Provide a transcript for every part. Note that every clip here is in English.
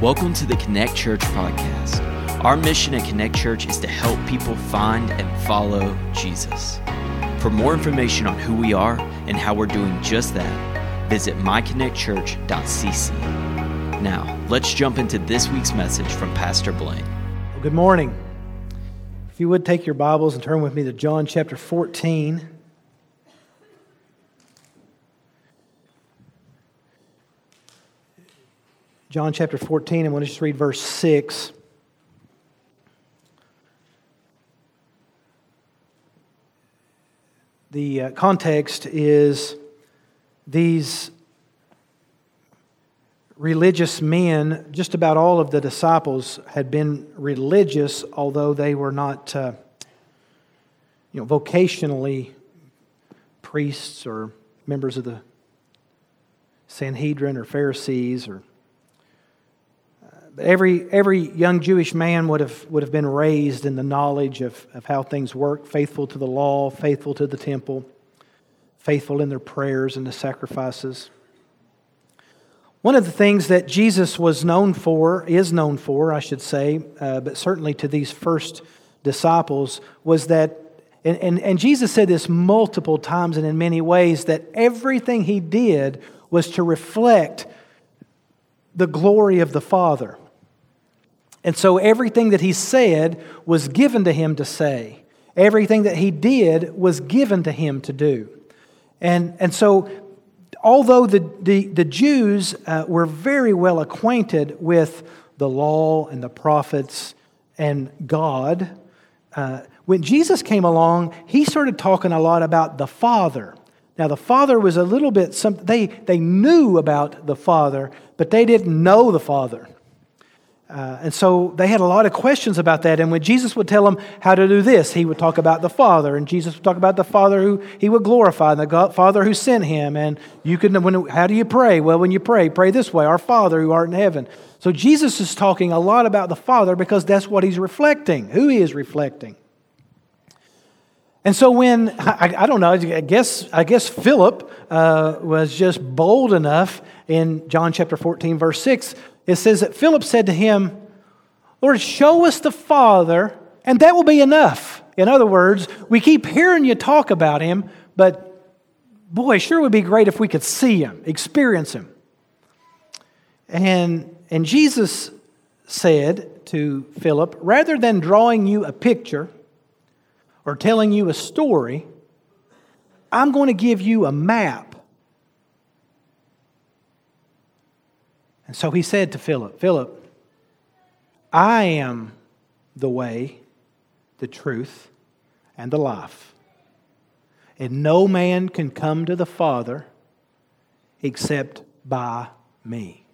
Welcome to the Connect Church podcast. Our mission at Connect Church is to help people find and follow Jesus. For more information on who we are and how we're doing just that, visit myconnectchurch.cc. Now, let's jump into this week's message from Pastor Blaine. Well, good morning. If you would take your Bibles and turn with me to John chapter 14. John chapter 14, and we'll just read verse 6. The uh, context is these religious men, just about all of the disciples had been religious, although they were not, uh, you know, vocationally priests or members of the Sanhedrin or Pharisees or every, every young Jewish man would have, would have been raised in the knowledge of, of how things work, faithful to the law, faithful to the temple, faithful in their prayers and the sacrifices. One of the things that Jesus was known for, is known for, I should say, uh, but certainly to these first disciples, was that, and, and, and Jesus said this multiple times and in many ways, that everything he did was to reflect the glory of the Father. And so everything that he said was given to him to say. Everything that he did was given to him to do. And, and so although the, the, the Jews uh, were very well acquainted with the law and the prophets and God, uh, when Jesus came along, he started talking a lot about the Father. Now, the Father was a little bit, some, they, they knew about the Father, but they didn't know the Father. Uh, and so they had a lot of questions about that. And when Jesus would tell them how to do this, he would talk about the Father. And Jesus would talk about the Father who he would glorify, and the God, Father who sent him. And you can, when, how do you pray? Well, when you pray, pray this way Our Father who art in heaven. So Jesus is talking a lot about the Father because that's what he's reflecting, who he is reflecting. And so when, I, I don't know, I guess, I guess Philip uh, was just bold enough in John chapter 14, verse 6 it says that Philip said to him, Lord, show us the Father, and that will be enough. In other words, we keep hearing you talk about him, but boy, sure would be great if we could see him, experience him. And, and Jesus said to Philip, rather than drawing you a picture or telling you a story, I'm going to give you a map And so he said to Philip, Philip, I am the way, the truth, and the life. And no man can come to the Father except by me.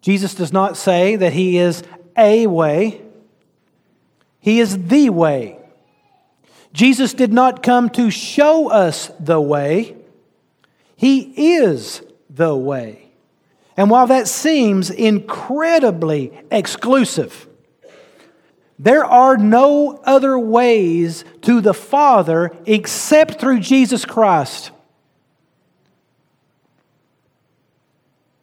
Jesus does not say that he is a way, he is the way. Jesus did not come to show us the way, he is the way. And while that seems incredibly exclusive, there are no other ways to the Father except through Jesus Christ.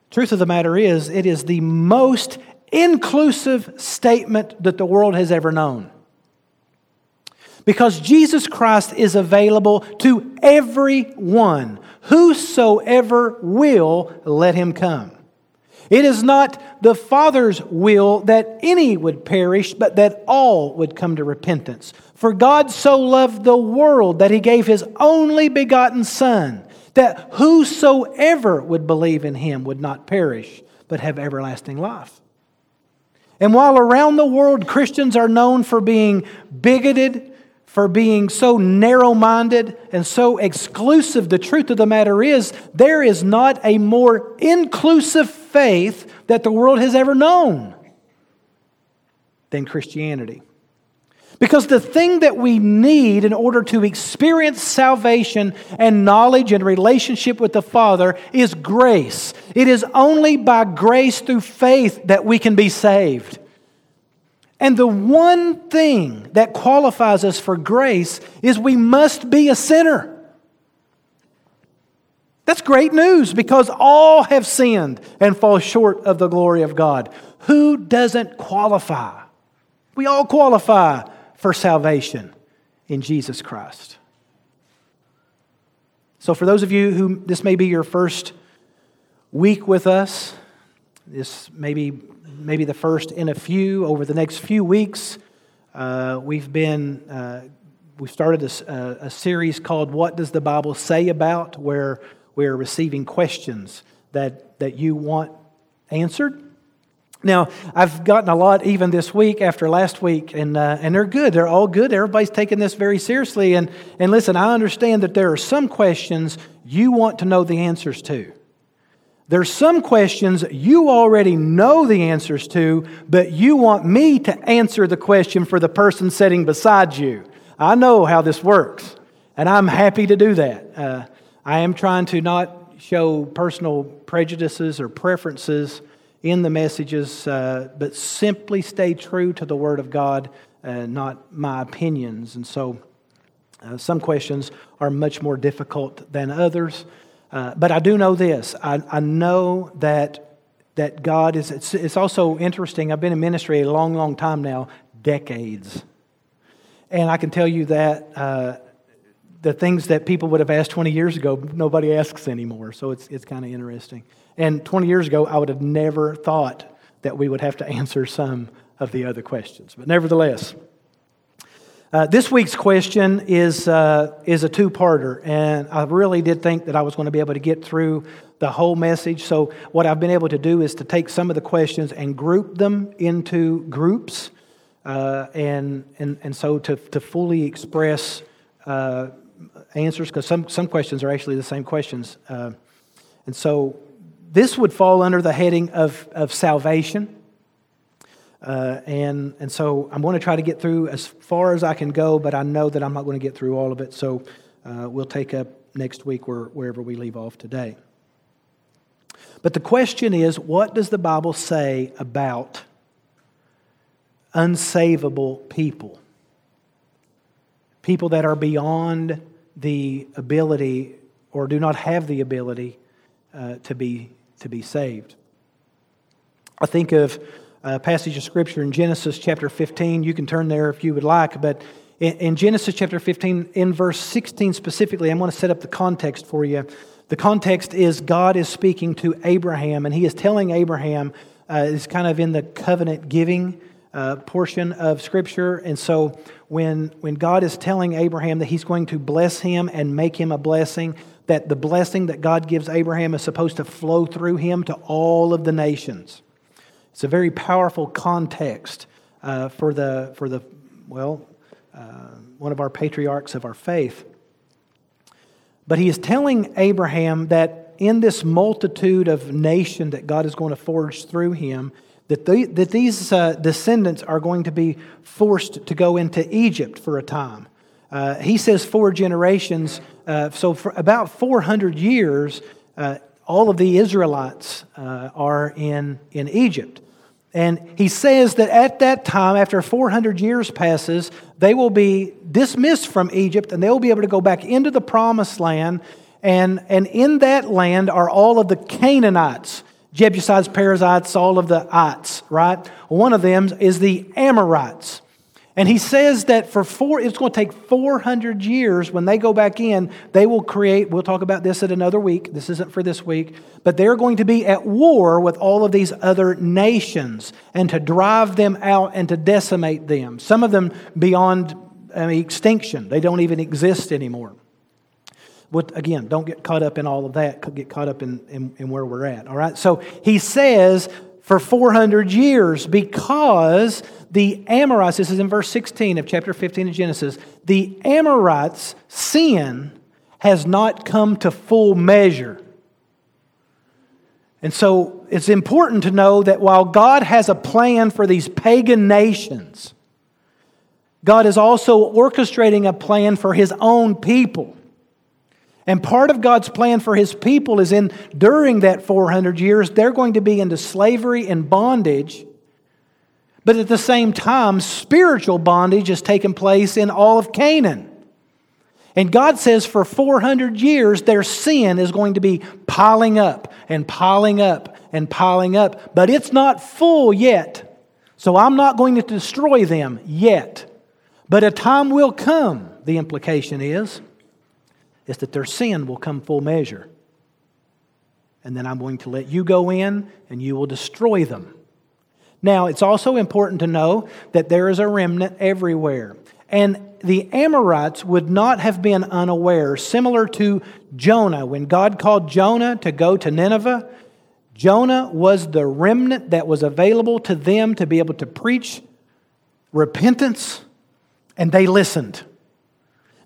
Truth of the matter is, it is the most inclusive statement that the world has ever known. Because Jesus Christ is available to everyone Whosoever will, let him come. It is not the Father's will that any would perish, but that all would come to repentance. For God so loved the world that he gave his only begotten Son, that whosoever would believe in him would not perish, but have everlasting life. And while around the world Christians are known for being bigoted, for being so narrow minded and so exclusive. The truth of the matter is, there is not a more inclusive faith that the world has ever known than Christianity. Because the thing that we need in order to experience salvation and knowledge and relationship with the Father is grace. It is only by grace through faith that we can be saved. And the one thing that qualifies us for grace is we must be a sinner. That's great news because all have sinned and fall short of the glory of God. Who doesn't qualify? We all qualify for salvation in Jesus Christ. So, for those of you who this may be your first week with us, this may be maybe the first in a few over the next few weeks. Uh, we've been uh, we started a, a, series called "What Does the Bible Say About?" where we're receiving questions that that you want answered. Now, I've gotten a lot even this week after last week, and, uh, and they're good. They're all good. Everybody's taking this very seriously. And, and listen, I understand that there are some questions you want to know the answers to. There's some questions you already know the answers to, but you want me to answer the question for the person sitting beside you. I know how this works, and I'm happy to do that. Uh, I am trying to not show personal prejudices or preferences in the messages, uh, but simply stay true to the Word of God, uh, not my opinions. And so uh, some questions are much more difficult than others. Uh, but I do know this I, I know that, that God is, it's, it's also interesting. I've been in ministry a long, long time now, decades. And I can tell you that uh, the things that people would have asked 20 years ago, nobody asks anymore. So it's, it's kind of interesting. And 20 years ago, I would have never thought that we would have to answer some of the other questions. But nevertheless, uh, this week's question is, uh, is a two parter, and I really did think that I was going to be able to get through the whole message. So, what I've been able to do is to take some of the questions and group them into groups, uh, and, and, and so to, to fully express uh, answers, because some, some questions are actually the same questions. Uh, and so, this would fall under the heading of, of salvation. Uh, and, and so I'm going to try to get through as far as I can go, but I know that I'm not going to get through all of it. So uh, we'll take up next week where, wherever we leave off today. But the question is what does the Bible say about unsavable people? People that are beyond the ability or do not have the ability uh, to be to be saved. I think of a passage of Scripture in Genesis chapter 15. You can turn there if you would like, but in Genesis chapter 15, in verse 16 specifically, I'm going to set up the context for you. The context is God is speaking to Abraham, and he is telling Abraham, uh, it's kind of in the covenant giving uh, portion of Scripture. And so when, when God is telling Abraham that he's going to bless him and make him a blessing, that the blessing that God gives Abraham is supposed to flow through him to all of the nations. It's a very powerful context uh, for, the, for the, well, uh, one of our patriarchs of our faith. But he is telling Abraham that in this multitude of nation that God is going to forge through him, that, that these uh, descendants are going to be forced to go into Egypt for a time. Uh, he says four generations. Uh, so, for about 400 years, uh, all of the Israelites uh, are in, in Egypt. And he says that at that time, after 400 years passes, they will be dismissed from Egypt and they'll be able to go back into the promised land. And, and in that land are all of the Canaanites, Jebusites, Perizzites, all of the ites, right? One of them is the Amorites. And he says that for four, it's going to take 400 years when they go back in, they will create, we'll talk about this at another week. This isn't for this week, but they're going to be at war with all of these other nations and to drive them out and to decimate them. Some of them beyond I mean, extinction, they don't even exist anymore. But again, don't get caught up in all of that, get caught up in, in, in where we're at. All right? So he says for 400 years because the Amorites, this is in verse 16 of chapter 15 of Genesis, the Amorites' sin has not come to full measure. And so it's important to know that while God has a plan for these pagan nations, God is also orchestrating a plan for his own people. And part of God's plan for his people is in during that 400 years, they're going to be into slavery and bondage. But at the same time, spiritual bondage has taken place in all of Canaan. And God says for 400 years, their sin is going to be piling up and piling up and piling up. But it's not full yet. So I'm not going to destroy them yet. But a time will come, the implication is, is that their sin will come full measure. And then I'm going to let you go in and you will destroy them. Now, it's also important to know that there is a remnant everywhere. And the Amorites would not have been unaware, similar to Jonah. When God called Jonah to go to Nineveh, Jonah was the remnant that was available to them to be able to preach repentance, and they listened.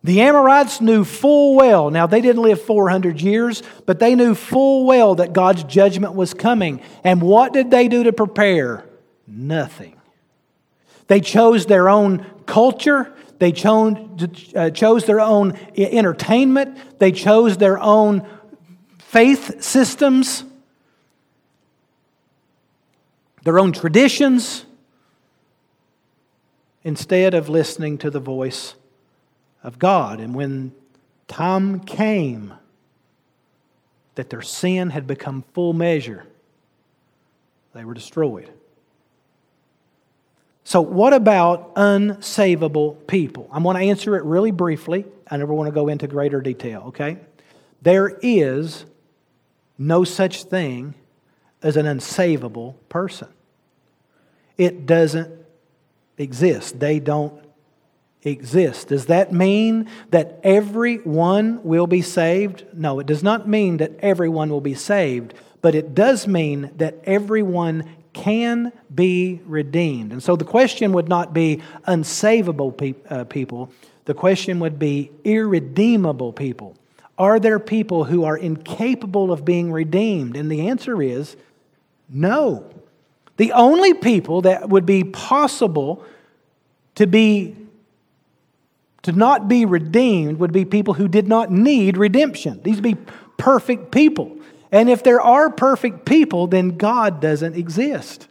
The Amorites knew full well, now they didn't live 400 years, but they knew full well that God's judgment was coming. And what did they do to prepare? Nothing. They chose their own culture. They chose, uh, chose their own entertainment. They chose their own faith systems, their own traditions, instead of listening to the voice of God. And when time came that their sin had become full measure, they were destroyed. So, what about unsavable people? I'm going to answer it really briefly. I never want to go into greater detail, okay? There is no such thing as an unsavable person. It doesn't exist. They don't exist. Does that mean that everyone will be saved? No, it does not mean that everyone will be saved, but it does mean that everyone can be redeemed. And so the question would not be unsavable pe- uh, people, the question would be irredeemable people. Are there people who are incapable of being redeemed? And the answer is no. The only people that would be possible to be to not be redeemed would be people who did not need redemption. These would be perfect people. And if there are perfect people, then God doesn't exist.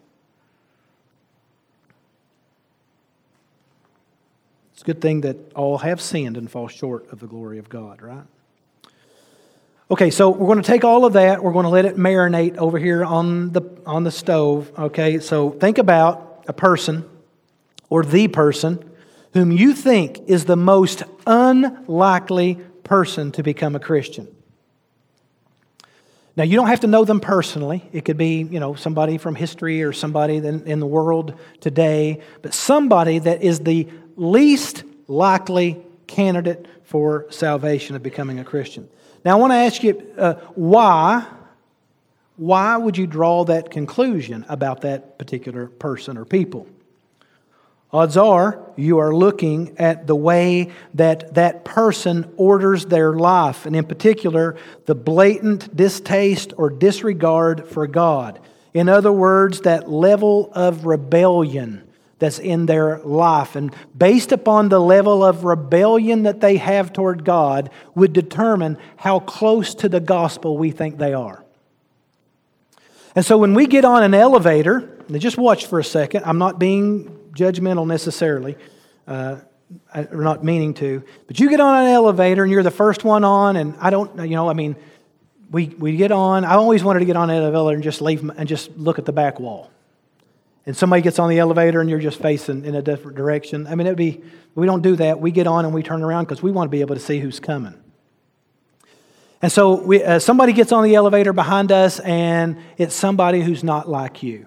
It's a good thing that all have sinned and fall short of the glory of God, right? Okay, so we're going to take all of that. We're going to let it marinate over here on the, on the stove. Okay, so think about a person or the person whom you think is the most unlikely person to become a Christian. Now, you don't have to know them personally. It could be, you know, somebody from history or somebody in the world today, but somebody that is the least likely candidate for salvation of becoming a Christian. Now, I want to ask you uh, why? Why would you draw that conclusion about that particular person or people? Odds are you are looking at the way that that person orders their life, and in particular, the blatant distaste or disregard for God. In other words, that level of rebellion that's in their life. And based upon the level of rebellion that they have toward God, would determine how close to the gospel we think they are. And so when we get on an elevator, just watch for a second, I'm not being judgmental necessarily. Uh, I'm not meaning to. But you get on an elevator and you're the first one on, and I don't, you know, I mean, we, we get on. I always wanted to get on an elevator and just leave and just look at the back wall. And somebody gets on the elevator and you're just facing in a different direction. I mean, it'd be, we don't do that. We get on and we turn around because we want to be able to see who's coming. And so we, uh, somebody gets on the elevator behind us, and it's somebody who's not like you.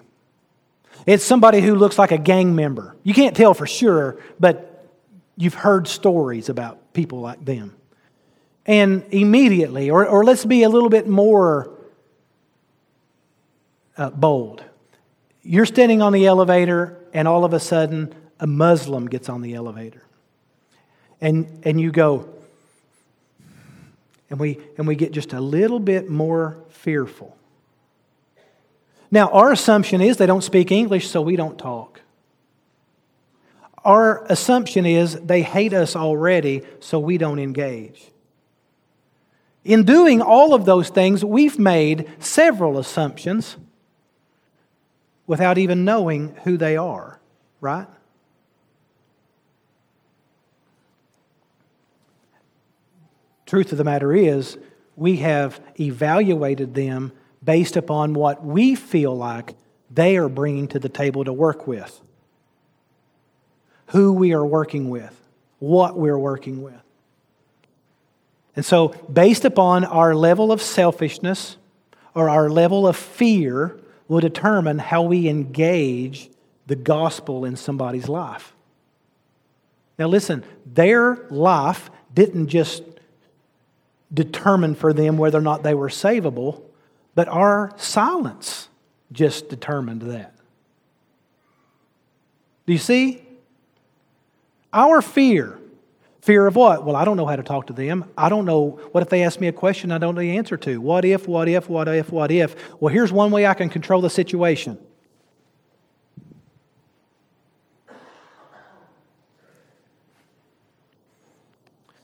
It's somebody who looks like a gang member. You can't tell for sure, but you've heard stories about people like them. And immediately, or, or let's be a little bit more uh, bold. You're standing on the elevator, and all of a sudden, a Muslim gets on the elevator. And, and you go, and we, and we get just a little bit more fearful. Now, our assumption is they don't speak English, so we don't talk. Our assumption is they hate us already, so we don't engage. In doing all of those things, we've made several assumptions without even knowing who they are, right? Truth of the matter is, we have evaluated them based upon what we feel like they are bringing to the table to work with. Who we are working with, what we're working with. And so, based upon our level of selfishness or our level of fear, will determine how we engage the gospel in somebody's life. Now, listen, their life didn't just determine for them whether or not they were savable, but our silence just determined that. Do you see? Our fear. Fear of what? Well, I don't know how to talk to them. I don't know. What if they ask me a question I don't know the answer to? What if, what if, what if, what if? Well, here's one way I can control the situation.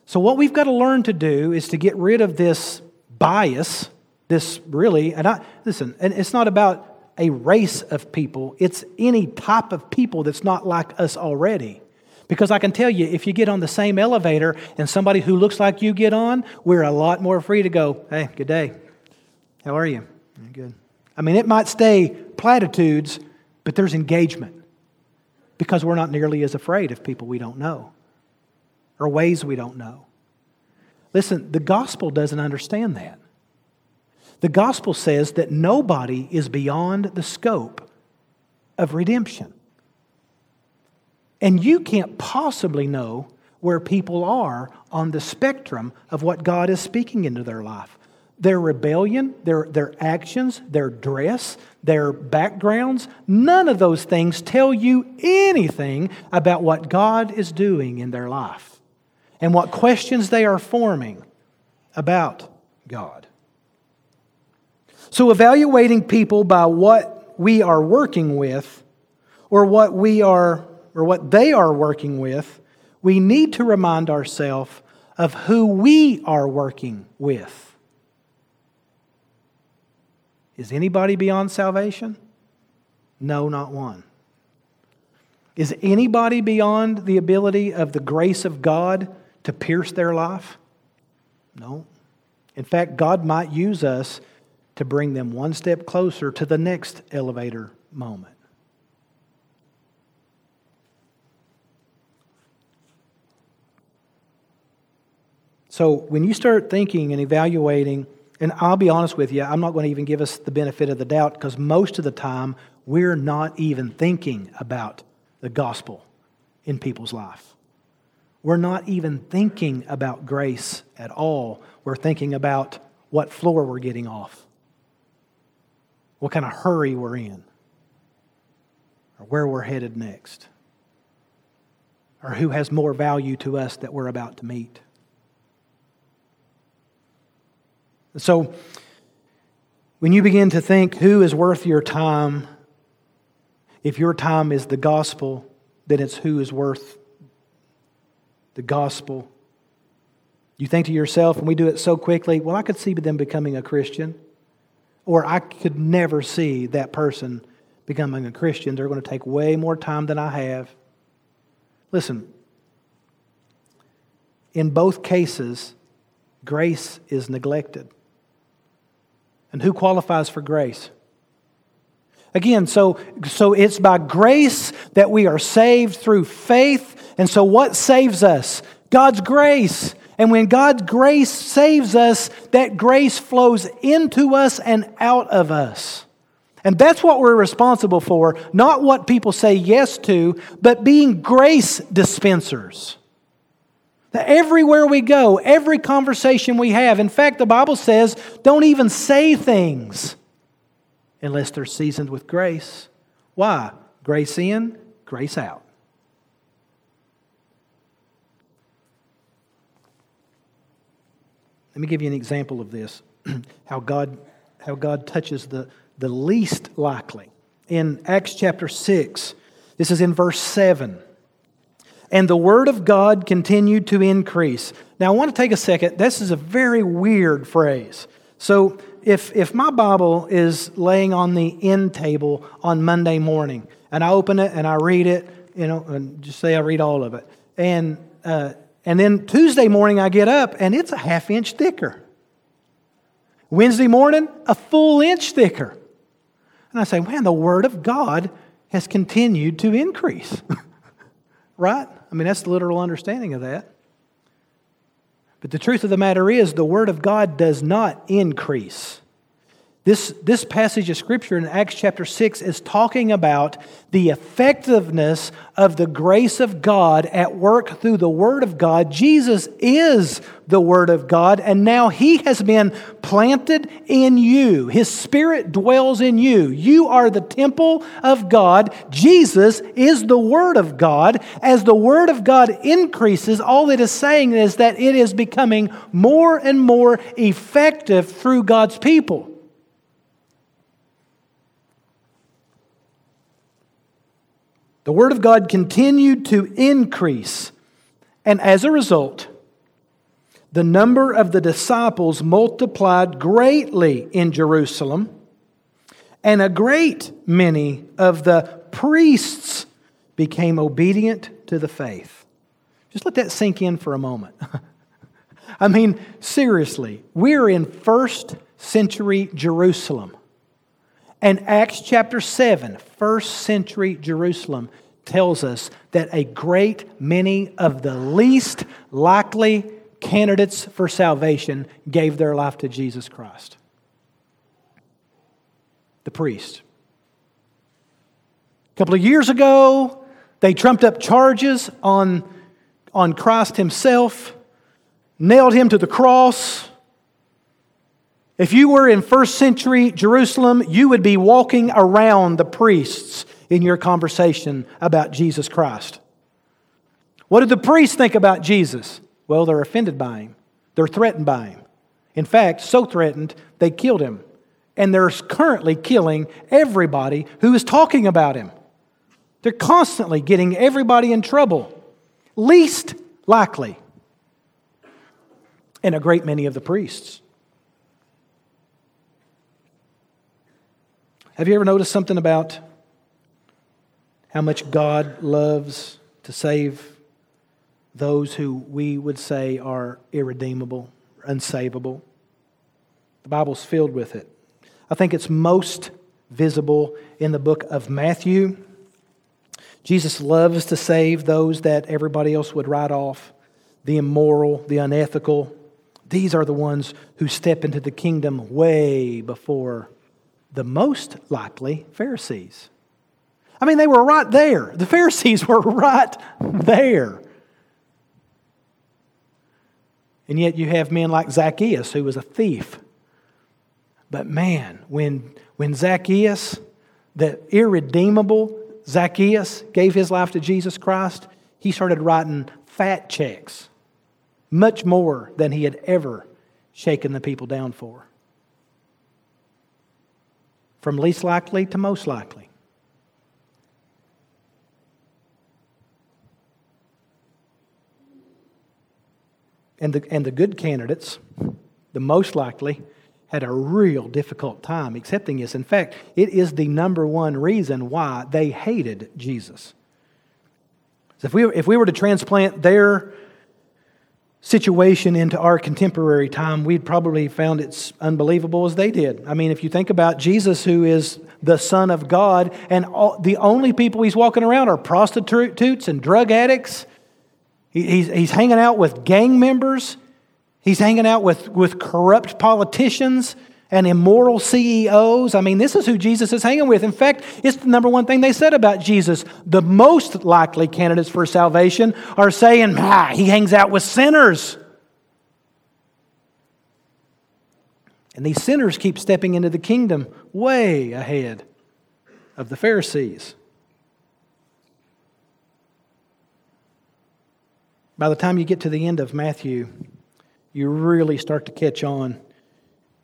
So, what we've got to learn to do is to get rid of this bias, this really, and I, listen, and it's not about a race of people, it's any type of people that's not like us already. Because I can tell you, if you get on the same elevator and somebody who looks like you get on, we're a lot more free to go, hey, good day. How are you? Mm, good. I mean, it might stay platitudes, but there's engagement because we're not nearly as afraid of people we don't know or ways we don't know. Listen, the gospel doesn't understand that. The gospel says that nobody is beyond the scope of redemption. And you can't possibly know where people are on the spectrum of what God is speaking into their life. Their rebellion, their, their actions, their dress, their backgrounds, none of those things tell you anything about what God is doing in their life and what questions they are forming about God. So, evaluating people by what we are working with or what we are or what they are working with, we need to remind ourselves of who we are working with. Is anybody beyond salvation? No, not one. Is anybody beyond the ability of the grace of God to pierce their life? No. In fact, God might use us to bring them one step closer to the next elevator moment. So when you start thinking and evaluating, and I'll be honest with you, I'm not going to even give us the benefit of the doubt because most of the time we're not even thinking about the gospel in people's life. We're not even thinking about grace at all. We're thinking about what floor we're getting off, what kind of hurry we're in, or where we're headed next, or who has more value to us that we're about to meet. So, when you begin to think who is worth your time, if your time is the gospel, then it's who is worth the gospel. You think to yourself, and we do it so quickly, well, I could see them becoming a Christian, or I could never see that person becoming a Christian. They're going to take way more time than I have. Listen, in both cases, grace is neglected. And who qualifies for grace? Again, so, so it's by grace that we are saved through faith. And so, what saves us? God's grace. And when God's grace saves us, that grace flows into us and out of us. And that's what we're responsible for, not what people say yes to, but being grace dispensers. That everywhere we go, every conversation we have, in fact, the Bible says, don't even say things unless they're seasoned with grace. Why? Grace in, grace out. Let me give you an example of this how God, how God touches the, the least likely. In Acts chapter 6, this is in verse 7 and the word of God continued to increase. Now, I want to take a second. This is a very weird phrase. So, if, if my Bible is laying on the end table on Monday morning, and I open it and I read it, you know, and just say I read all of it, and, uh, And then Tuesday morning, I get up and it's a half inch thicker. Wednesday morning, a full inch thicker. And I say, man, the Word of God has continued to increase. right? I mean, that's the literal understanding of that. But the truth of the matter is, the Word of God does not increase. This, this passage of Scripture in Acts chapter 6 is talking about the effectiveness of the grace of God at work through the Word of God. Jesus is the Word of God, and now He has been planted in you. His Spirit dwells in you. You are the temple of God. Jesus is the Word of God. As the Word of God increases, all it is saying is that it is becoming more and more effective through God's people. The Word of God continued to increase, and as a result, the number of the disciples multiplied greatly in Jerusalem, and a great many of the priests became obedient to the faith. Just let that sink in for a moment. I mean, seriously, we're in first century Jerusalem. And Acts chapter 7, first century Jerusalem, tells us that a great many of the least likely candidates for salvation gave their life to Jesus Christ. The priest. A couple of years ago, they trumped up charges on, on Christ himself, nailed him to the cross if you were in first century Jerusalem, you would be walking around the priests in your conversation about Jesus Christ. What did the priests think about Jesus? Well, they're offended by him, they're threatened by him. In fact, so threatened, they killed him. And they're currently killing everybody who is talking about him. They're constantly getting everybody in trouble, least likely. And a great many of the priests. Have you ever noticed something about how much God loves to save those who we would say are irredeemable, unsavable? The Bible's filled with it. I think it's most visible in the book of Matthew. Jesus loves to save those that everybody else would write off the immoral, the unethical. These are the ones who step into the kingdom way before the most likely Pharisees. I mean, they were right there. The Pharisees were right there. And yet you have men like Zacchaeus, who was a thief. But man, when, when Zacchaeus, the irredeemable Zacchaeus, gave his life to Jesus Christ, he started writing fat checks, much more than he had ever shaken the people down for from least likely to most likely. And the, and the good candidates, the most likely, had a real difficult time accepting this. In fact, it is the number one reason why they hated Jesus. So if we, if we were to transplant their situation into our contemporary time, we'd probably found it's unbelievable as they did. I mean, if you think about Jesus, who is the Son of God, and all, the only people he's walking around are prostitutes and drug addicts, he's, he's hanging out with gang members, he's hanging out with, with corrupt politicians and immoral CEOs. I mean, this is who Jesus is hanging with. In fact, it's the number one thing they said about Jesus. The most likely candidates for salvation are saying, ah, he hangs out with sinners. And these sinners keep stepping into the kingdom way ahead of the Pharisees. By the time you get to the end of Matthew, you really start to catch on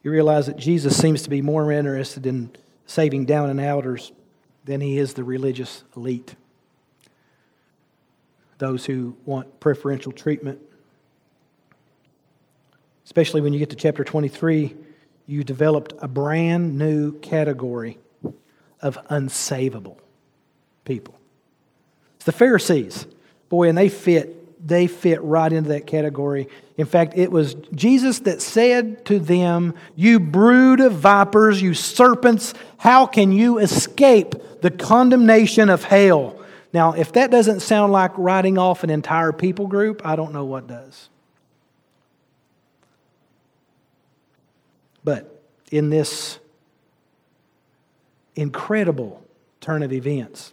you realize that Jesus seems to be more interested in saving down and outers than he is the religious elite. Those who want preferential treatment. Especially when you get to chapter 23, you developed a brand new category of unsavable people. It's the Pharisees. Boy, and they fit they fit right into that category. In fact, it was Jesus that said to them, You brood of vipers, you serpents, how can you escape the condemnation of hell? Now, if that doesn't sound like writing off an entire people group, I don't know what does. But in this incredible turn of events,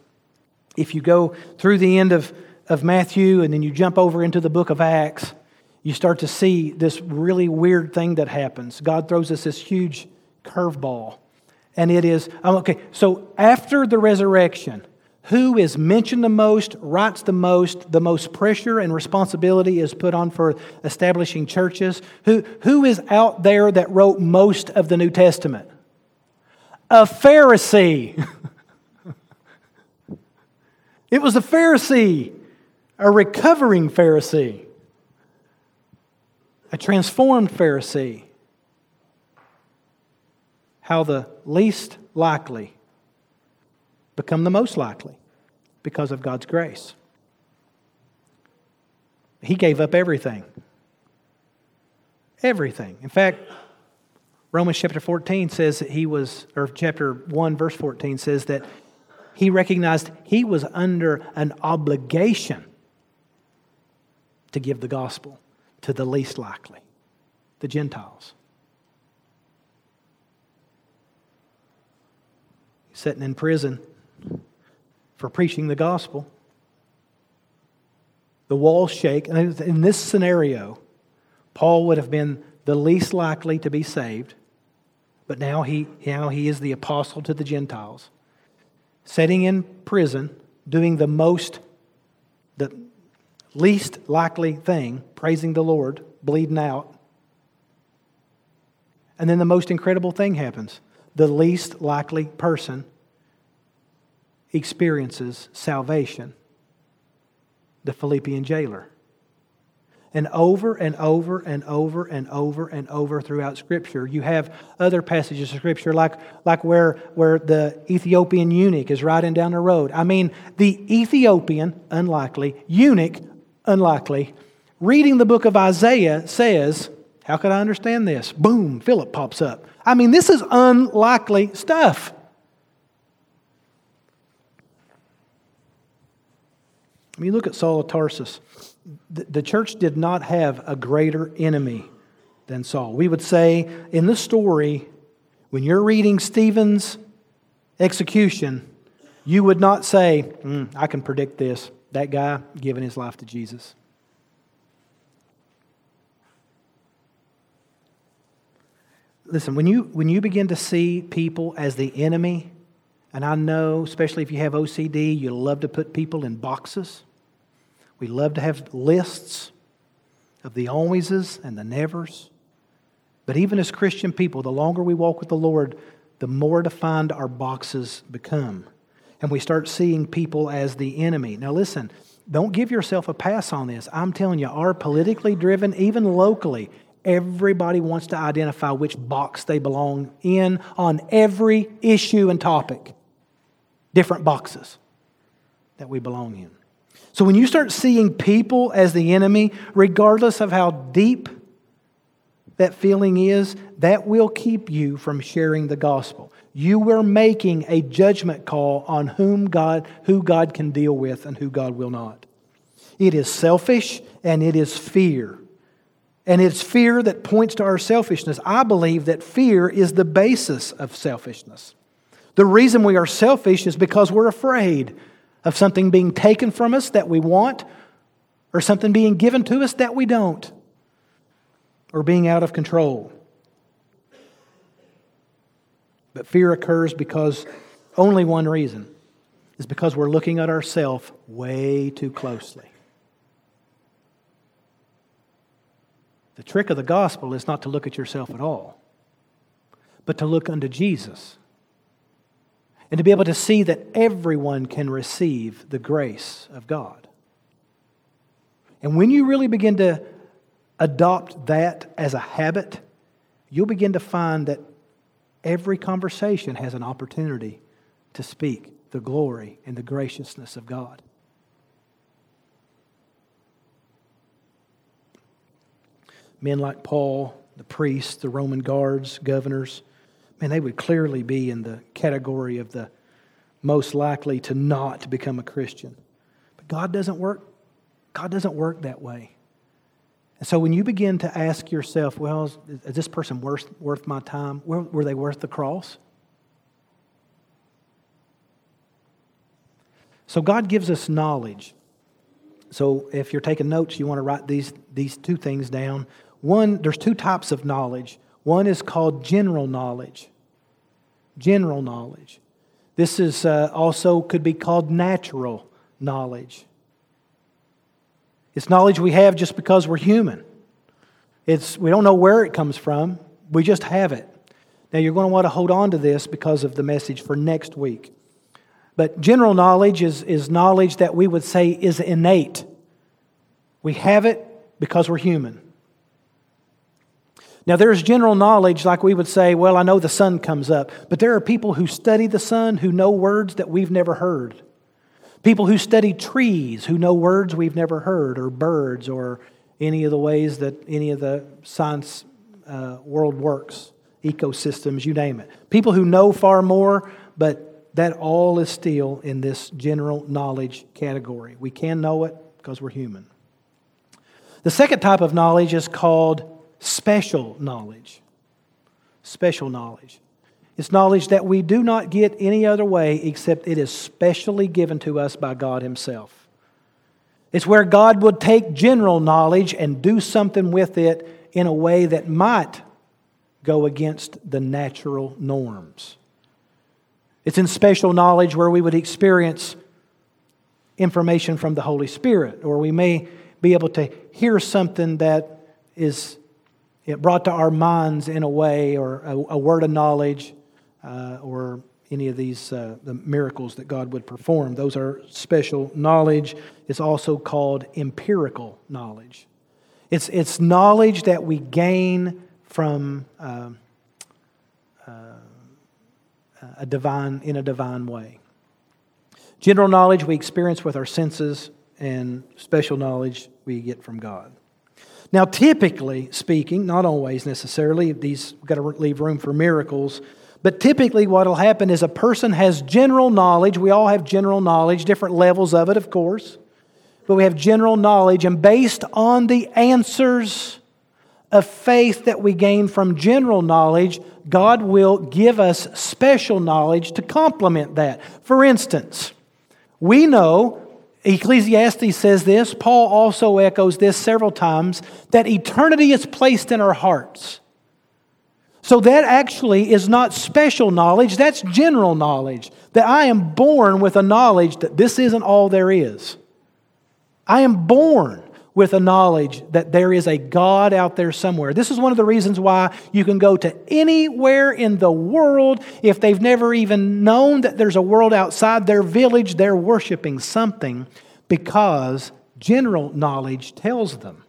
if you go through the end of, of Matthew and then you jump over into the book of Acts, you start to see this really weird thing that happens. God throws us this huge curveball. And it is, okay, so after the resurrection, who is mentioned the most, writes the most, the most pressure and responsibility is put on for establishing churches? Who, who is out there that wrote most of the New Testament? A Pharisee. it was a Pharisee, a recovering Pharisee, a transformed Pharisee. How the least likely become the most likely because of God's grace. He gave up everything. Everything. In fact, Romans chapter 14 says that he was, or chapter 1, verse 14 says that he recognized he was under an obligation to give the gospel to the least likely, the Gentiles. Sitting in prison for preaching the gospel. The walls shake. And in this scenario, Paul would have been the least likely to be saved, but now he, now he is the apostle to the Gentiles, sitting in prison, doing the most, the least likely thing, praising the Lord, bleeding out. And then the most incredible thing happens. The least likely person experiences salvation the Philippian jailer. And over and over and over and over and over throughout Scripture, you have other passages of Scripture, like, like where, where the Ethiopian eunuch is riding down the road. I mean, the Ethiopian, unlikely, eunuch, unlikely, reading the book of Isaiah says, How could I understand this? Boom, Philip pops up. I mean, this is unlikely stuff. I mean, look at Saul of Tarsus. The church did not have a greater enemy than Saul. We would say in the story, when you're reading Stephen's execution, you would not say, mm, I can predict this. That guy giving his life to Jesus. Listen, when you, when you begin to see people as the enemy, and I know, especially if you have OCD, you love to put people in boxes. We love to have lists of the alwayses and the nevers. But even as Christian people, the longer we walk with the Lord, the more defined our boxes become. And we start seeing people as the enemy. Now, listen, don't give yourself a pass on this. I'm telling you, our politically driven, even locally, everybody wants to identify which box they belong in on every issue and topic. Different boxes that we belong in. So when you start seeing people as the enemy, regardless of how deep that feeling is, that will keep you from sharing the gospel. You were making a judgment call on whom God, who God can deal with and who God will not. It is selfish and it is fear. And it's fear that points to our selfishness. I believe that fear is the basis of selfishness. The reason we are selfish is because we're afraid of something being taken from us that we want, or something being given to us that we don't, or being out of control. But fear occurs because only one reason is because we're looking at ourselves way too closely. The trick of the gospel is not to look at yourself at all, but to look unto Jesus and to be able to see that everyone can receive the grace of God. And when you really begin to adopt that as a habit, you'll begin to find that every conversation has an opportunity to speak the glory and the graciousness of God. men like Paul, the priests, the Roman guards, governors, man, they would clearly be in the category of the most likely to not become a Christian. But God doesn't work. God doesn't work that way. And so when you begin to ask yourself, well, is, is this person worth, worth my time? Were, were they worth the cross? So God gives us knowledge. So if you're taking notes, you want to write these, these two things down. One, there's two types of knowledge. One is called general knowledge. General knowledge. This is uh, also could be called natural knowledge. It's knowledge we have just because we're human. It's, we don't know where it comes from, we just have it. Now, you're going to want to hold on to this because of the message for next week. But general knowledge is, is knowledge that we would say is innate. We have it because we're human. Now, there's general knowledge, like we would say, well, I know the sun comes up. But there are people who study the sun who know words that we've never heard. People who study trees who know words we've never heard, or birds, or any of the ways that any of the science uh, world works, ecosystems, you name it. People who know far more, but that all is still in this general knowledge category. We can know it because we're human. The second type of knowledge is called special knowledge. Special knowledge. It's knowledge that we do not get any other way except it is specially given to us by God Himself. It's where God would take general knowledge and do something with it in a way that might go against the natural norms. It's in special knowledge where we would experience information from the Holy Spirit, or we may be able to hear something that is brought to our minds in a way, or a, word of knowledge uh, or any of these uh, the miracles that God would perform. Those are special knowledge. It's also called empirical knowledge. It's, it's knowledge that we gain from uh, uh, a divine in a divine way. General knowledge we experience with our senses, and special knowledge we get from God. Now, typically speaking, not always necessarily, these got to leave room for miracles. But typically, what will happen is a person has general knowledge. We all have general knowledge, different levels of it, of course. But we have general knowledge, and based on the answers of faith that we gain from general knowledge, God will give us special knowledge to complement that. For instance, we know, Ecclesiastes says this, Paul also echoes this several times, that eternity is placed in our hearts. So that actually is not special knowledge, that's general knowledge. That I am born with a knowledge that this isn't all there is. I am born with a knowledge that there is a God out there somewhere. This is one of the reasons why you can go to anywhere in the world if they've never even known that there's a world outside their village, they're worshiping something because general knowledge tells them,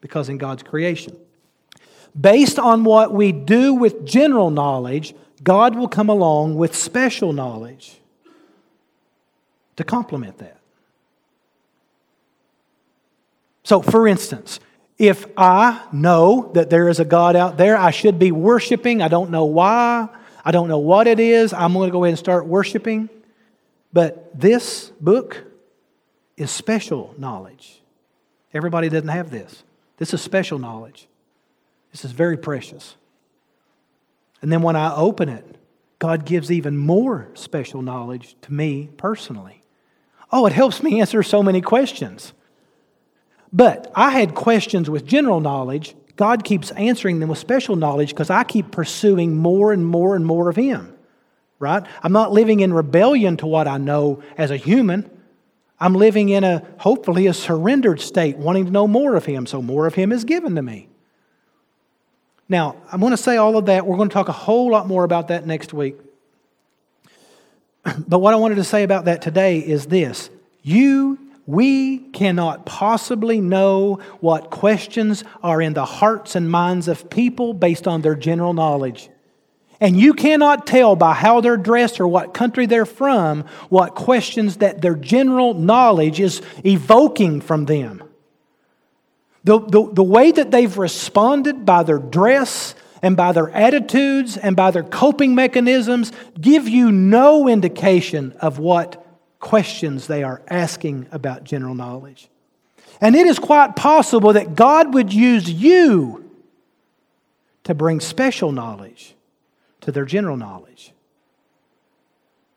because in God's creation. Based on what we do with general knowledge, God will come along with special knowledge to complement that. So, for instance, if I know that there is a God out there I should be worshiping, I don't know why, I don't know what it is, I'm going to go ahead and start worshiping. But this book is special knowledge. Everybody doesn't have this. This is special knowledge. This is very precious. And then when I open it, God gives even more special knowledge to me personally. Oh, it helps me answer so many questions. But I had questions with general knowledge. God keeps answering them with special knowledge because I keep pursuing more and more and more of Him. Right? I'm not living in rebellion to what I know as a human. I'm living in a, hopefully, a surrendered state, wanting to know more of Him, so more of Him is given to me. Now, I'm going to say all of that. We're going to talk a whole lot more about that next week. But what I wanted to say about that today is this you, we cannot possibly know what questions are in the hearts and minds of people based on their general knowledge. And you cannot tell by how they're dressed or what country they're from what questions that their general knowledge is evoking from them. The, the, the way that they've responded by their dress and by their attitudes and by their coping mechanisms give you no indication of what questions they are asking about general knowledge. And it is quite possible that God would use you to bring special knowledge to their general knowledge.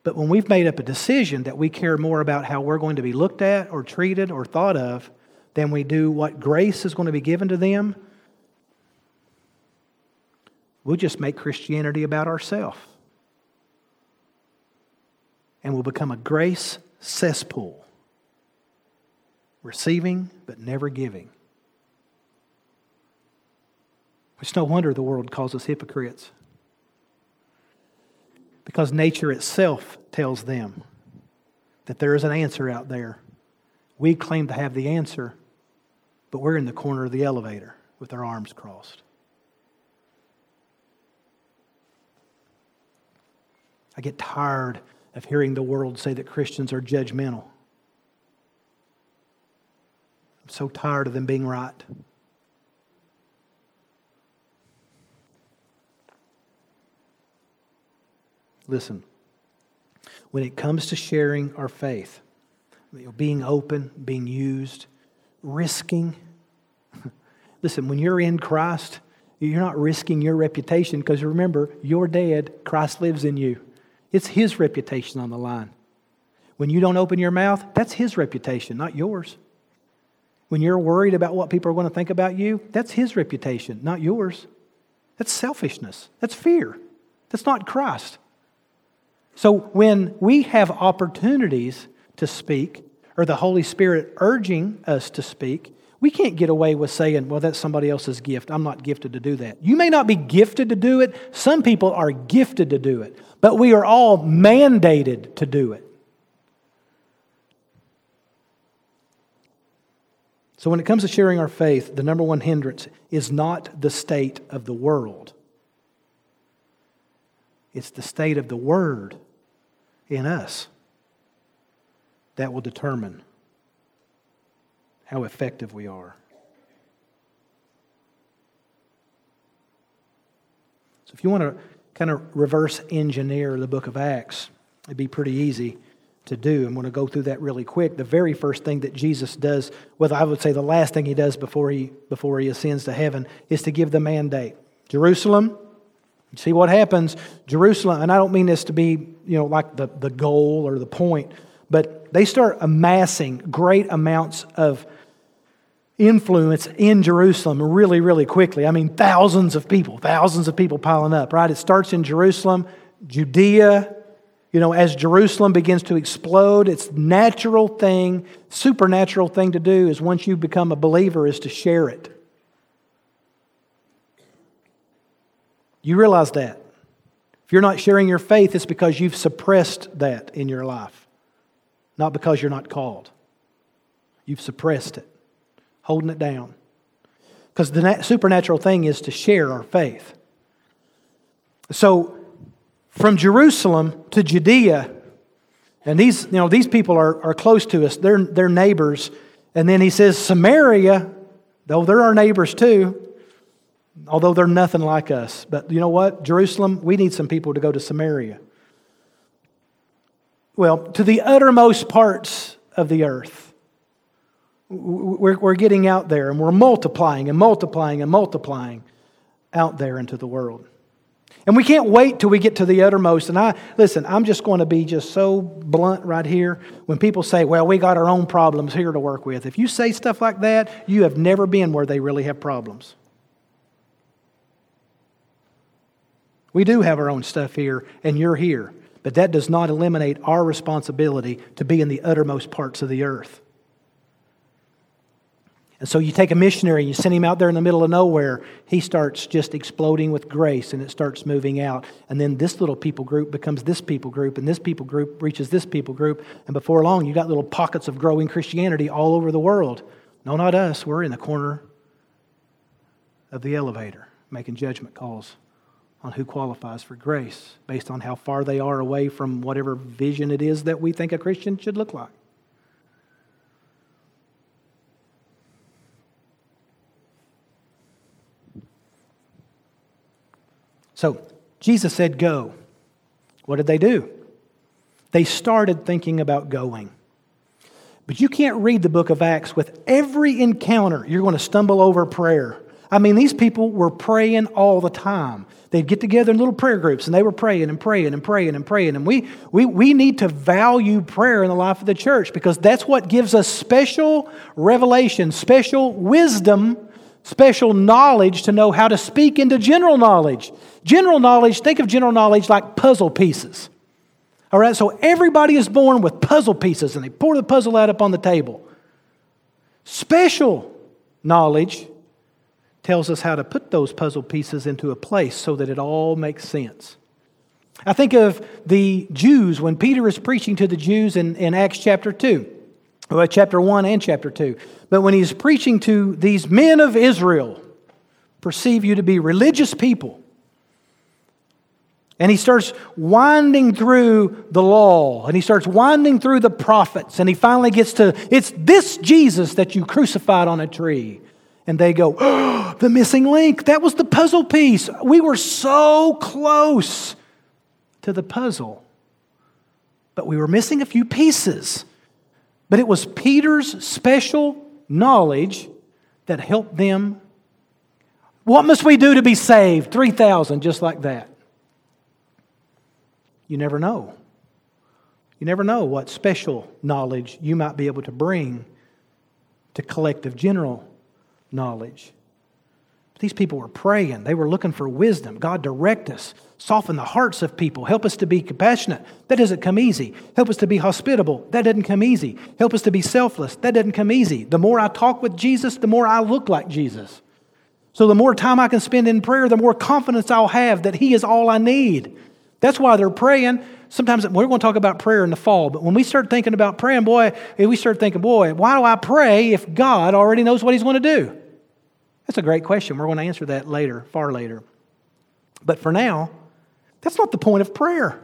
But when we've made up a decision that we care more about how we're going to be looked at or treated or thought of than we do what grace is going to be given to them, we'll just make Christianity about ourselves. And we'll become a grace cesspool, receiving but never giving. It's no wonder the world calls us hypocrites. Because nature itself tells them that there is an answer out there. We claim to have the answer, but we're in the corner of the elevator with our arms crossed. I get tired of hearing the world say that Christians are judgmental. I'm so tired of them being right. Listen, when it comes to sharing our faith, being open, being used, risking, listen, when you're in Christ, you're not risking your reputation because remember, you're dead, Christ lives in you. It's his reputation on the line. When you don't open your mouth, that's his reputation, not yours. When you're worried about what people are going to think about you, that's his reputation, not yours. That's selfishness. That's fear. That's not Christ. So when we have opportunities to speak, or the Holy Spirit urging us to speak, we can't get away with saying, well, that's somebody else's gift. I'm not gifted to do that. You may not be gifted to do it. Some people are gifted to do it, but we are all mandated to do it. So, when it comes to sharing our faith, the number one hindrance is not the state of the world. It's the state of the Word in us that will determine how effective we are. So, if you want to kind of reverse engineer the book of Acts, it'd be pretty easy to do. I'm going to go through that really quick. The very first thing that Jesus does, well, I would say the last thing he does before he, before he ascends to heaven, is to give the mandate. Jerusalem, See what happens? Jerusalem, and I don't mean this to be, you know, like the, the goal or the point, but they start amassing great amounts of influence in Jerusalem really, really quickly. I mean, thousands of people, thousands of people piling up, right? It starts in Jerusalem, Judea. You know, as Jerusalem begins to explode, its natural thing, supernatural thing to do is once you become a believer, is to share it. You realize that. If you're not sharing your faith, it's because you've suppressed that in your life, not because you're not called. You've suppressed it, holding it down. Because the supernatural thing is to share our faith. So, from Jerusalem to Judea, and these, you know, these people are, are close to us, they're, they're neighbors. And then he says, Samaria, though they're our neighbors too, although they're nothing like us. But you know what? Jerusalem, we need some people to go to Samaria. Well, to the uttermost parts of the earth. We're, we're getting out there and we're multiplying and multiplying and multiplying out there into the world. And we can't wait till we get to the uttermost. And I, listen, I'm just going to be just so blunt right here. When people say, well, we got our own problems here to work with, if you say stuff like that, you have never been where they really have problems. We do have our own stuff here, and you're here. But that does not eliminate our responsibility to be in the uttermost parts of the earth. And so you take a missionary, and you send him out there in the middle of nowhere, he starts just exploding with grace and it starts moving out. And then this little people group becomes this people group, and this people group reaches this people group. And before long, you got little pockets of growing Christianity all over the world. No, not us. We're in the corner of the elevator making judgment calls on who qualifies for grace based on how far they are away from whatever vision it is that we think a Christian should look like. So, Jesus said, Go. What did they do? They started thinking about going. But you can't read the book of Acts with every encounter, you're going to stumble over prayer I mean, these people were praying all the time. They'd get together in little prayer groups and they were praying and praying and praying and praying. And we, we, we need to value prayer in the life of the church because that's what gives us special revelation, special wisdom, special knowledge to know how to speak into general knowledge. General knowledge, think of general knowledge like puzzle pieces. All right, so everybody is born with puzzle pieces and they pour the puzzle out up on the table. Special knowledge tells us how to put those puzzle pieces into a place so that it all makes sense. I think of the Jews when Peter is preaching to the Jews in, in Acts chapter 2, well, chapter 1 and chapter 2. But when he's preaching to these men of Israel, perceive you to be religious people. And he starts winding through the law and he starts winding through the prophets. And he finally gets to, it's this Jesus that you crucified on a tree. And they go, oh, the missing link. That was the puzzle piece. We were so close to the puzzle, but we were missing a few pieces. But it was Peter's special knowledge that helped them. What must we do to be saved? 3,000, just like that. You never know. You never know what special knowledge you might be able to bring to collective general knowledge. But these people were praying. They were looking for wisdom. God, direct us. Soften the hearts of people. Help us to be compassionate. That doesn't come easy. Help us to be hospitable. That doesn't come easy. Help us to be selfless. That doesn't come easy. The more I talk with Jesus, the more I look like Jesus. So the more time I can spend in prayer, the more confidence I'll have that He is all I need. That's why they're praying. Sometimes we're going to talk about prayer in the fall, but when we start thinking about praying, boy, eh, we start thinking, boy, why do I pray if God already knows what He's going to do? That's a great question. We're going to answer that later, far later. But for now, that's not the point of prayer,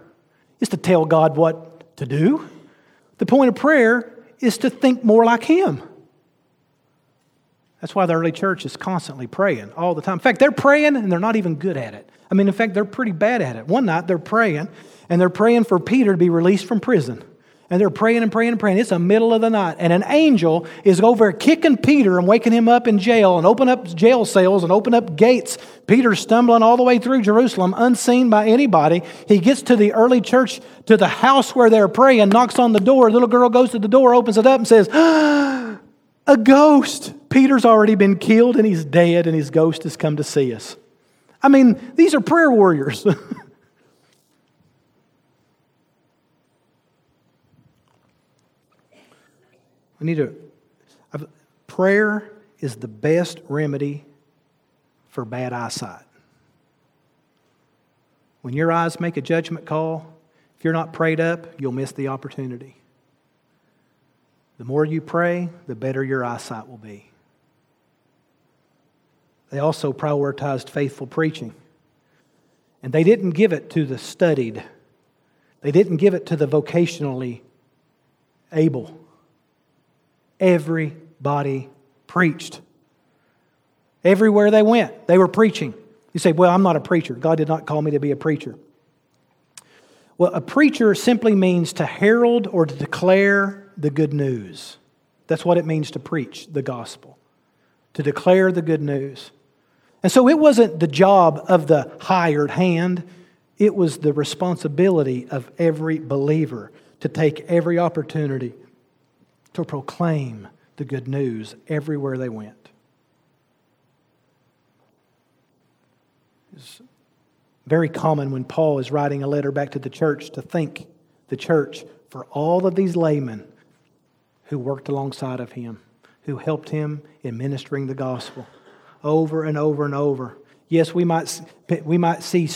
is to tell God what to do. The point of prayer is to think more like Him. That's why the early church is constantly praying all the time. In fact, they're praying and they're not even good at it. I mean, in fact, they're pretty bad at it. One night they're praying and they're praying for Peter to be released from prison. And they're praying and praying and praying. It's the middle of the night. And an angel is over kicking Peter and waking him up in jail and open up jail cells and open up gates. Peter's stumbling all the way through Jerusalem, unseen by anybody. He gets to the early church, to the house where they're praying, knocks on the door. A little girl goes to the door, opens it up, and says, ah, A ghost. Peter's already been killed and he's dead, and his ghost has come to see us. I mean, these are prayer warriors. We need to. Prayer is the best remedy for bad eyesight. When your eyes make a judgment call, if you're not prayed up, you'll miss the opportunity. The more you pray, the better your eyesight will be. They also prioritized faithful preaching. And they didn't give it to the studied, they didn't give it to the vocationally able. Everybody preached. Everywhere they went, they were preaching. You say, Well, I'm not a preacher. God did not call me to be a preacher. Well, a preacher simply means to herald or to declare the good news. That's what it means to preach the gospel, to declare the good news. And so it wasn't the job of the hired hand, it was the responsibility of every believer to take every opportunity to proclaim the good news everywhere they went. It's very common when Paul is writing a letter back to the church to thank the church for all of these laymen who worked alongside of him, who helped him in ministering the gospel over and over and over. Yes, we might, we might see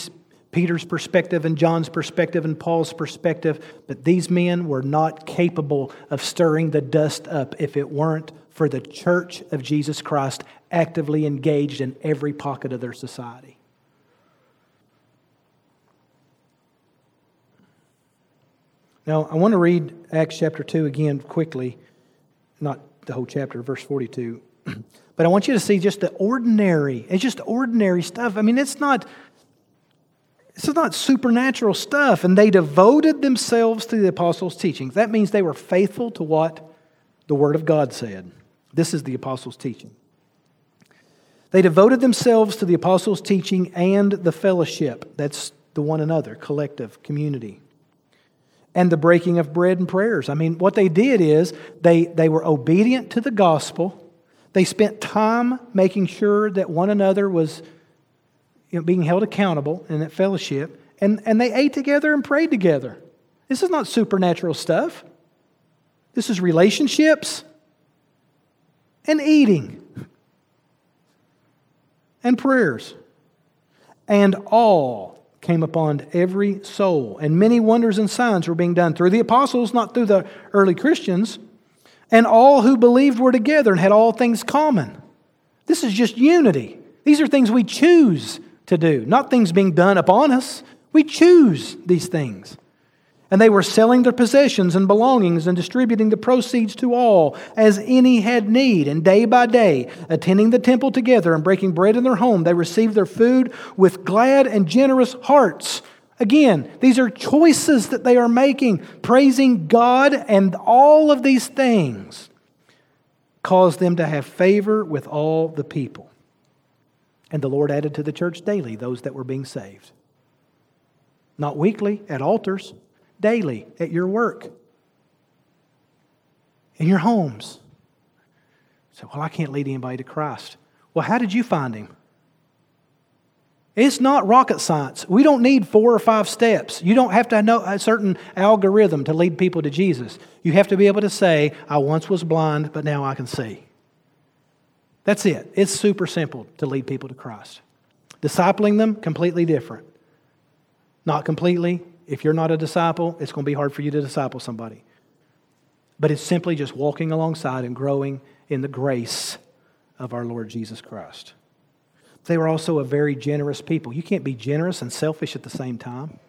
Peter's perspective and John's perspective and Paul's perspective, but these men were not capable of stirring the dust up if it weren't for the church of Jesus Christ actively engaged in every pocket of their society. Now, I want to read Acts chapter 2 again quickly, not the whole chapter, verse 42. But I want you to see just the ordinary, it's just ordinary stuff. I mean, it's not This is not supernatural stuff. And they devoted themselves to the apostles' teachings. That means they were faithful to what the Word of God said. This is the apostles' teaching. They devoted themselves to the apostles' teaching and the fellowship. That's the one another, collective, community. And the breaking of bread and prayers. I mean, what they did is they, they were obedient to the gospel. They spent time making sure that one another was you know, being held accountable in that fellowship, and, and they ate together and prayed together. This is not supernatural stuff. This is relationships and eating and prayers. And all came upon every soul, and many wonders and signs were being done through the apostles, not through the early Christians. And all who believed were together and had all things common. This is just unity. These are things we choose to do, not things being done upon us. We choose these things. And they were selling their possessions and belongings and distributing the proceeds to all as any had need. And day by day, attending the temple together and breaking bread in their home, they received their food with glad and generous hearts. Again, these are choices that they are making, praising God, and all of these things cause them to have favor with all the people. And the Lord added to the church daily those that were being saved. Not weekly at altars, daily at your work, in your homes. So, well, I can't lead anybody to Christ. Well, how did you find him? It's not rocket science. We don't need four or five steps. You don't have to know a certain algorithm to lead people to Jesus. You have to be able to say, I once was blind, but now I can see. That's it. It's super simple to lead people to Christ. Discipling them, completely different. Not completely. If you're not a disciple, it's going to be hard for you to disciple somebody. But it's simply just walking alongside and growing in the grace of our Lord Jesus Christ. They were also a very generous people. You can't be generous and selfish at the same time.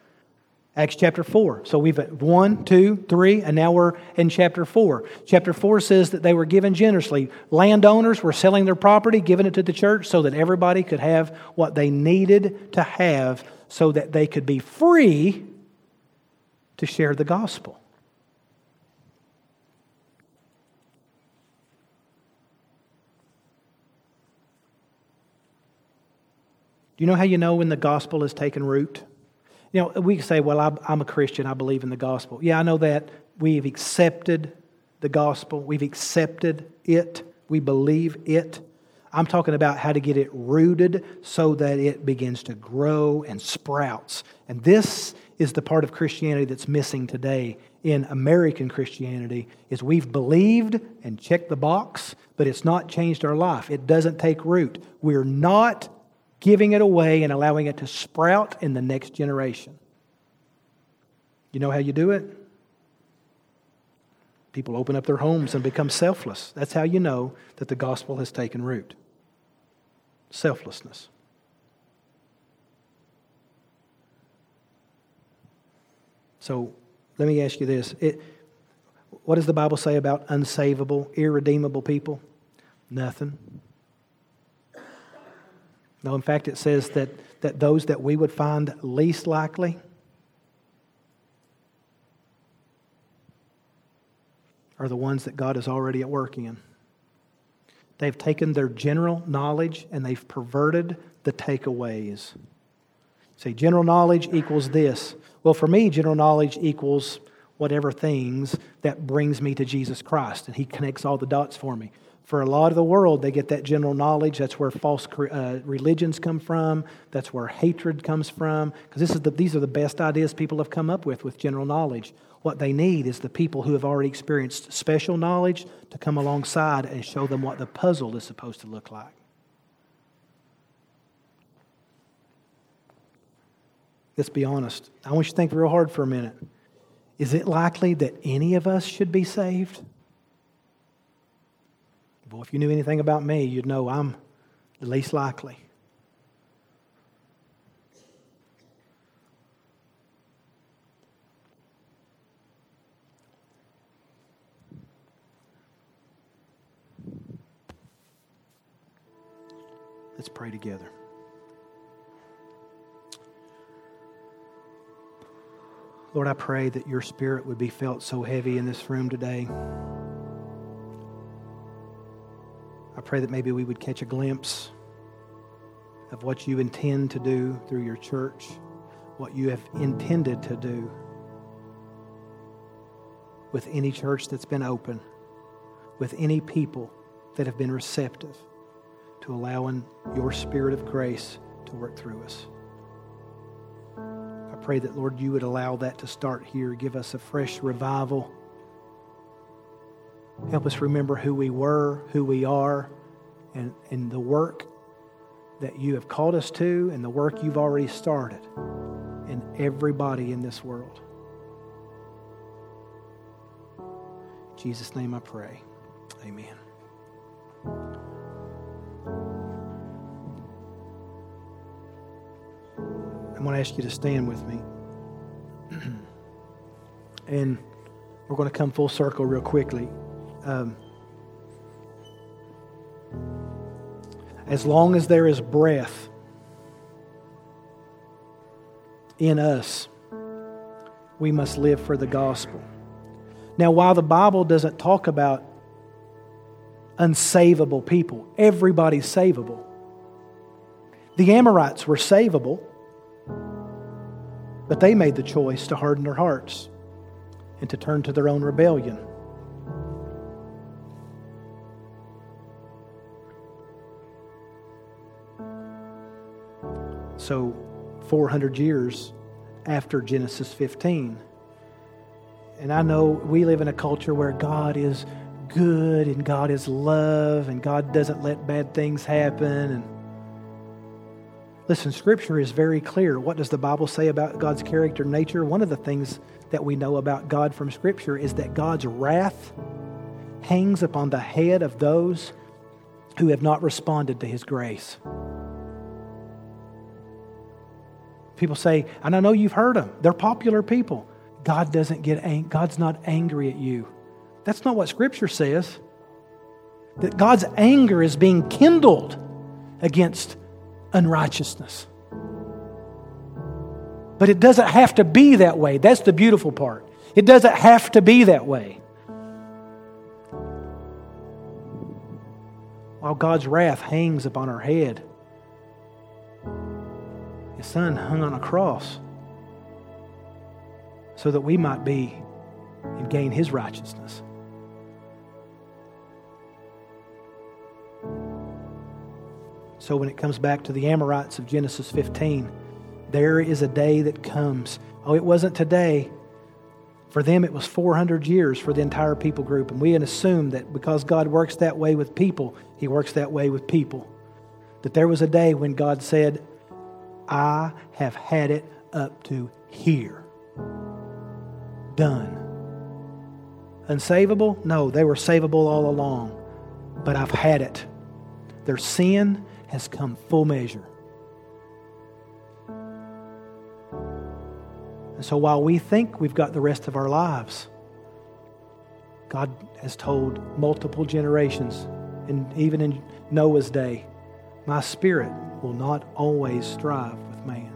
Acts chapter 4. So we've at 1, 2, 3, and now we're in chapter 4. Chapter 4 says that they were given generously. Landowners were selling their property, giving it to the church so that everybody could have what they needed to have so that they could be free to share the gospel. Do you know how you know when the gospel has taken root? You know, we can say, well, I'm a Christian, I believe in the gospel. Yeah, I know that. We've accepted the gospel, we've accepted it, we believe it. I'm talking about how to get it rooted so that it begins to grow and sprouts. And this is the part of Christianity that's missing today in American Christianity is we've believed and checked the box, but it's not changed our life. It doesn't take root. We're not giving it away and allowing it to sprout in the next generation. You know how you do it? People open up their homes and become selfless. That's how you know that the gospel has taken root. Selflessness. So let me ask you this. It, what does the Bible say about unsavable, irredeemable people? Nothing. No, in fact, it says that, that those that we would find least likely are the ones that God is already at work in. They've taken their general knowledge and they've perverted the takeaways. Say, general knowledge equals this. Well, for me, general knowledge equals whatever things that brings me to Jesus Christ, and He connects all the dots for me for a lot of the world, they get that general knowledge. That's where false uh, religions come from. That's where hatred comes from. Because the, these are the best ideas people have come up with with general knowledge. What they need is the people who have already experienced special knowledge to come alongside and show them what the puzzle is supposed to look like. Let's be honest. I want you to think real hard for a minute. Is it likely that any of us should be saved? Well, if you knew anything about me, you'd know I'm the least likely. Let's pray together. Lord, I pray that your spirit would be felt so heavy in this room today. I pray that maybe we would catch a glimpse of what you intend to do through your church, what you have intended to do with any church that's been open, with any people that have been receptive to allowing your spirit of grace to work through us. I pray that, Lord, you would allow that to start here. Give us a fresh revival. Help us remember who we were, who we are, and, and the work that you have called us to and the work you've already started in everybody in this world. In Jesus' name I pray. Amen. I'm going to ask you to stand with me. and we're going to come full circle real quickly. Um, as long as there is breath in us, we must live for the gospel. Now, while the Bible doesn't talk about unsavable people, everybody's savable. The Amorites were savable, but they made the choice to harden their hearts and to turn to their own rebellion. So, 400 years after Genesis 15. And I know we live in a culture where God is good and God is love and God doesn't let bad things happen. And listen, Scripture is very clear. What does the Bible say about God's character and nature? One of the things that we know about God from Scripture is that God's wrath hangs upon the head of those who have not responded to His grace. People say, and I know you've heard them, they're popular people. God doesn't get ang- God's not angry at you. That's not what Scripture says. That God's anger is being kindled against unrighteousness. But it doesn't have to be that way. That's the beautiful part. It doesn't have to be that way. While God's wrath hangs upon our head, his son hung on a cross so that we might be and gain his righteousness. So when it comes back to the Amorites of Genesis 15, there is a day that comes. Oh, it wasn't today. For them, it was 400 years for the entire people group. And we assume that because God works that way with people, He works that way with people. That there was a day when God said, I have had it up to here. Done. Unsavable? No, they were savable all along. But I've had it. Their sin has come full measure. And so while we think we've got the rest of our lives, God has told multiple generations, and even in Noah's day, my spirit will not always strive with man.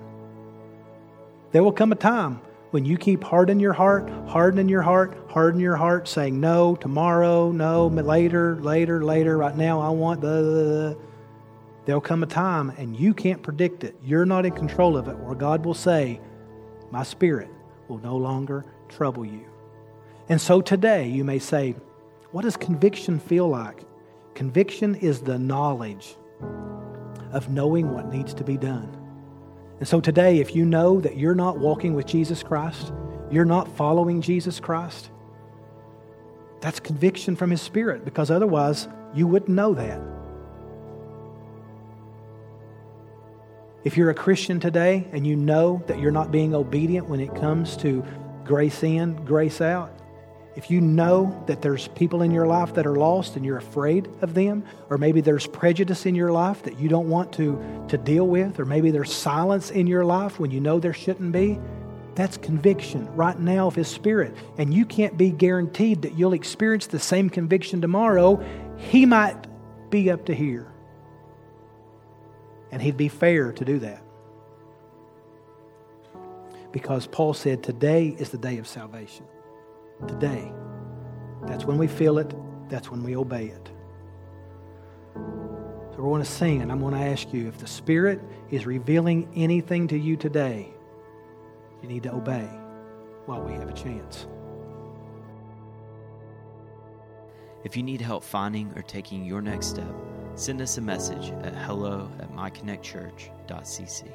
There will come a time when you keep hardening your heart, hardening your heart, hardening your heart, saying no tomorrow, no later, later, later, right now I want the. There'll come a time, and you can't predict it. You're not in control of it, where God will say, My spirit will no longer trouble you. And so today, you may say, What does conviction feel like? Conviction is the knowledge of knowing what needs to be done. And so today, if you know that you're not walking with Jesus Christ, you're not following Jesus Christ, that's conviction from His Spirit because otherwise you wouldn't know that. If you're a Christian today and you know that you're not being obedient when it comes to grace in, grace out, if you know that there's people in your life that are lost and you're afraid of them, or maybe there's prejudice in your life that you don't want to, to deal with, or maybe there's silence in your life when you know there shouldn't be, that's conviction right now of His Spirit. And you can't be guaranteed that you'll experience the same conviction tomorrow. He might be up to here. And He'd be fair to do that. because Paul said today is the day of salvation. Today. That's when we feel it, that's when we obey it. So we're going to sing, and I'm going to ask you if the Spirit is revealing anything to you today, you need to obey while we have a chance. If you need help finding or taking your next step, send us a message at hello at myconnectchurch.cc.